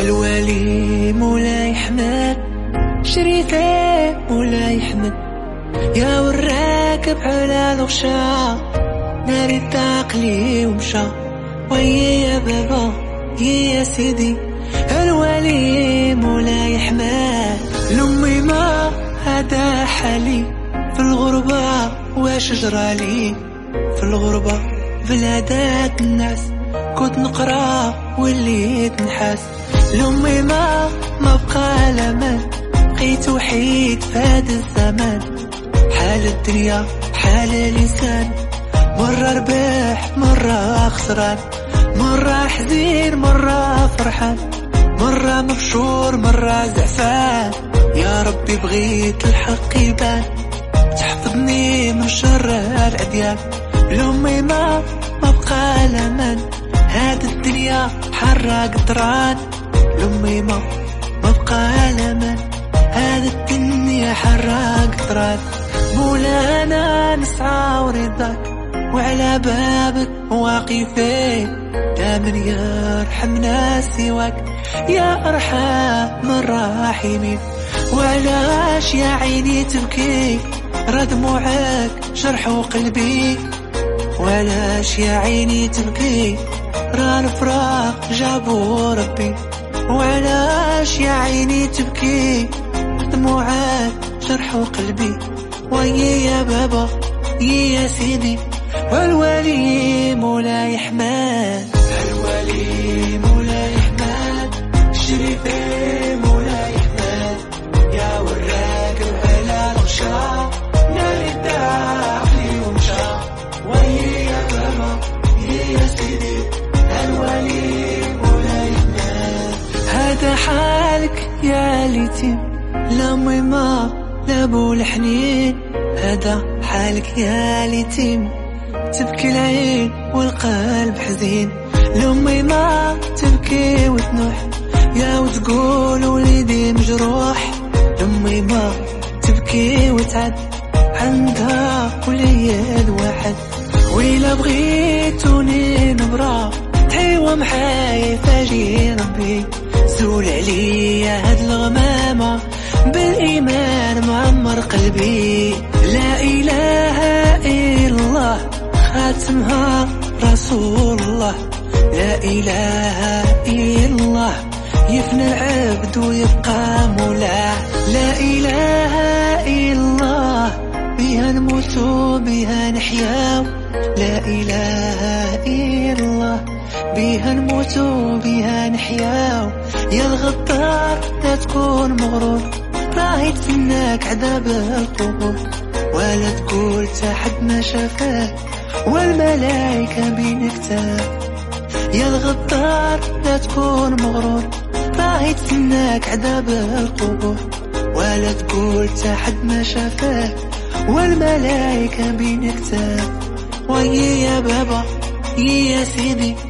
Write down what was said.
الولي مولاي حمد شريفي مولاي حمد يا والراكب على الغشا ناري التعقلي ومشى. ويا يا بابا يا سيدي. الولي مولاي حمد لأمي ما هذا حالي. في الغربة واش جرالي؟ في الغربة بلادات الناس. كنت نقرأ وليت نحاس لأمي ما ما بقى لمن. بقيت وحيد في هذا الزمان حال الدنيا حال الإنسان. مرة ربح مرة خسران مرة حزين مرة فرحان. مرة مبشور مرة زعفان. يا ربي بغيت الحق يبان. تحفظني من شر الأديان. لأمي ما ما بقى لمن. هاد الدنيا حرة قطران لأمي ما ما بقى لمن هاد الدنيا حرة قطران مولانا نسعى ورضاك. وعلى بابك واقفين دائما يرحمنا سواك. يا أرحم الراحمين. وعلاش يا عيني تبكي راه دموعك جرحوا قلبي. وعلاش يا عيني تبكي راه الفراق جابوا ربي وعلاش يا عيني تبكي؟ دموعك جرحوا قلبي. ويا يا بابا يا سيدي. والولي مولاي حماد الولي مولاي حماد شريفي هذا حالك يا ليتيم لا امي ما لا أبو الحنين. هذا حالك يا ليتيم تبكي العين والقلب حزين. لأمي ما تبكي وتنوح. يا وتقول وليدي مجروح. لأمي ما تبكي وتعد. عندها وليد واحد وإلا بغيتوني نبرا تحيوة محاي فاجي ربي. سول عليا هاد الغمامة بالإيمان معمر قلبي. لا إله إلا الله خاتمها رسول الله. لا إله إلا الله يفنى العبد ويبقى مولاه. لا إله إلا الله بها نموت بها نحيا. لا إله إلا الله. بها نموت بها نحيا. يا الغدار لا تكون مغرور. راهي تسناك عذاب القبور. ولا تقول تحت ما شافاك. والملايكة بين كتاب يا الغدار لا تكون مغرور. راهي تسناك عذاب القبور. ولا تقول تحد ما شافاك. والملايكة بين كتاب ويا يا بابا يا سيدي.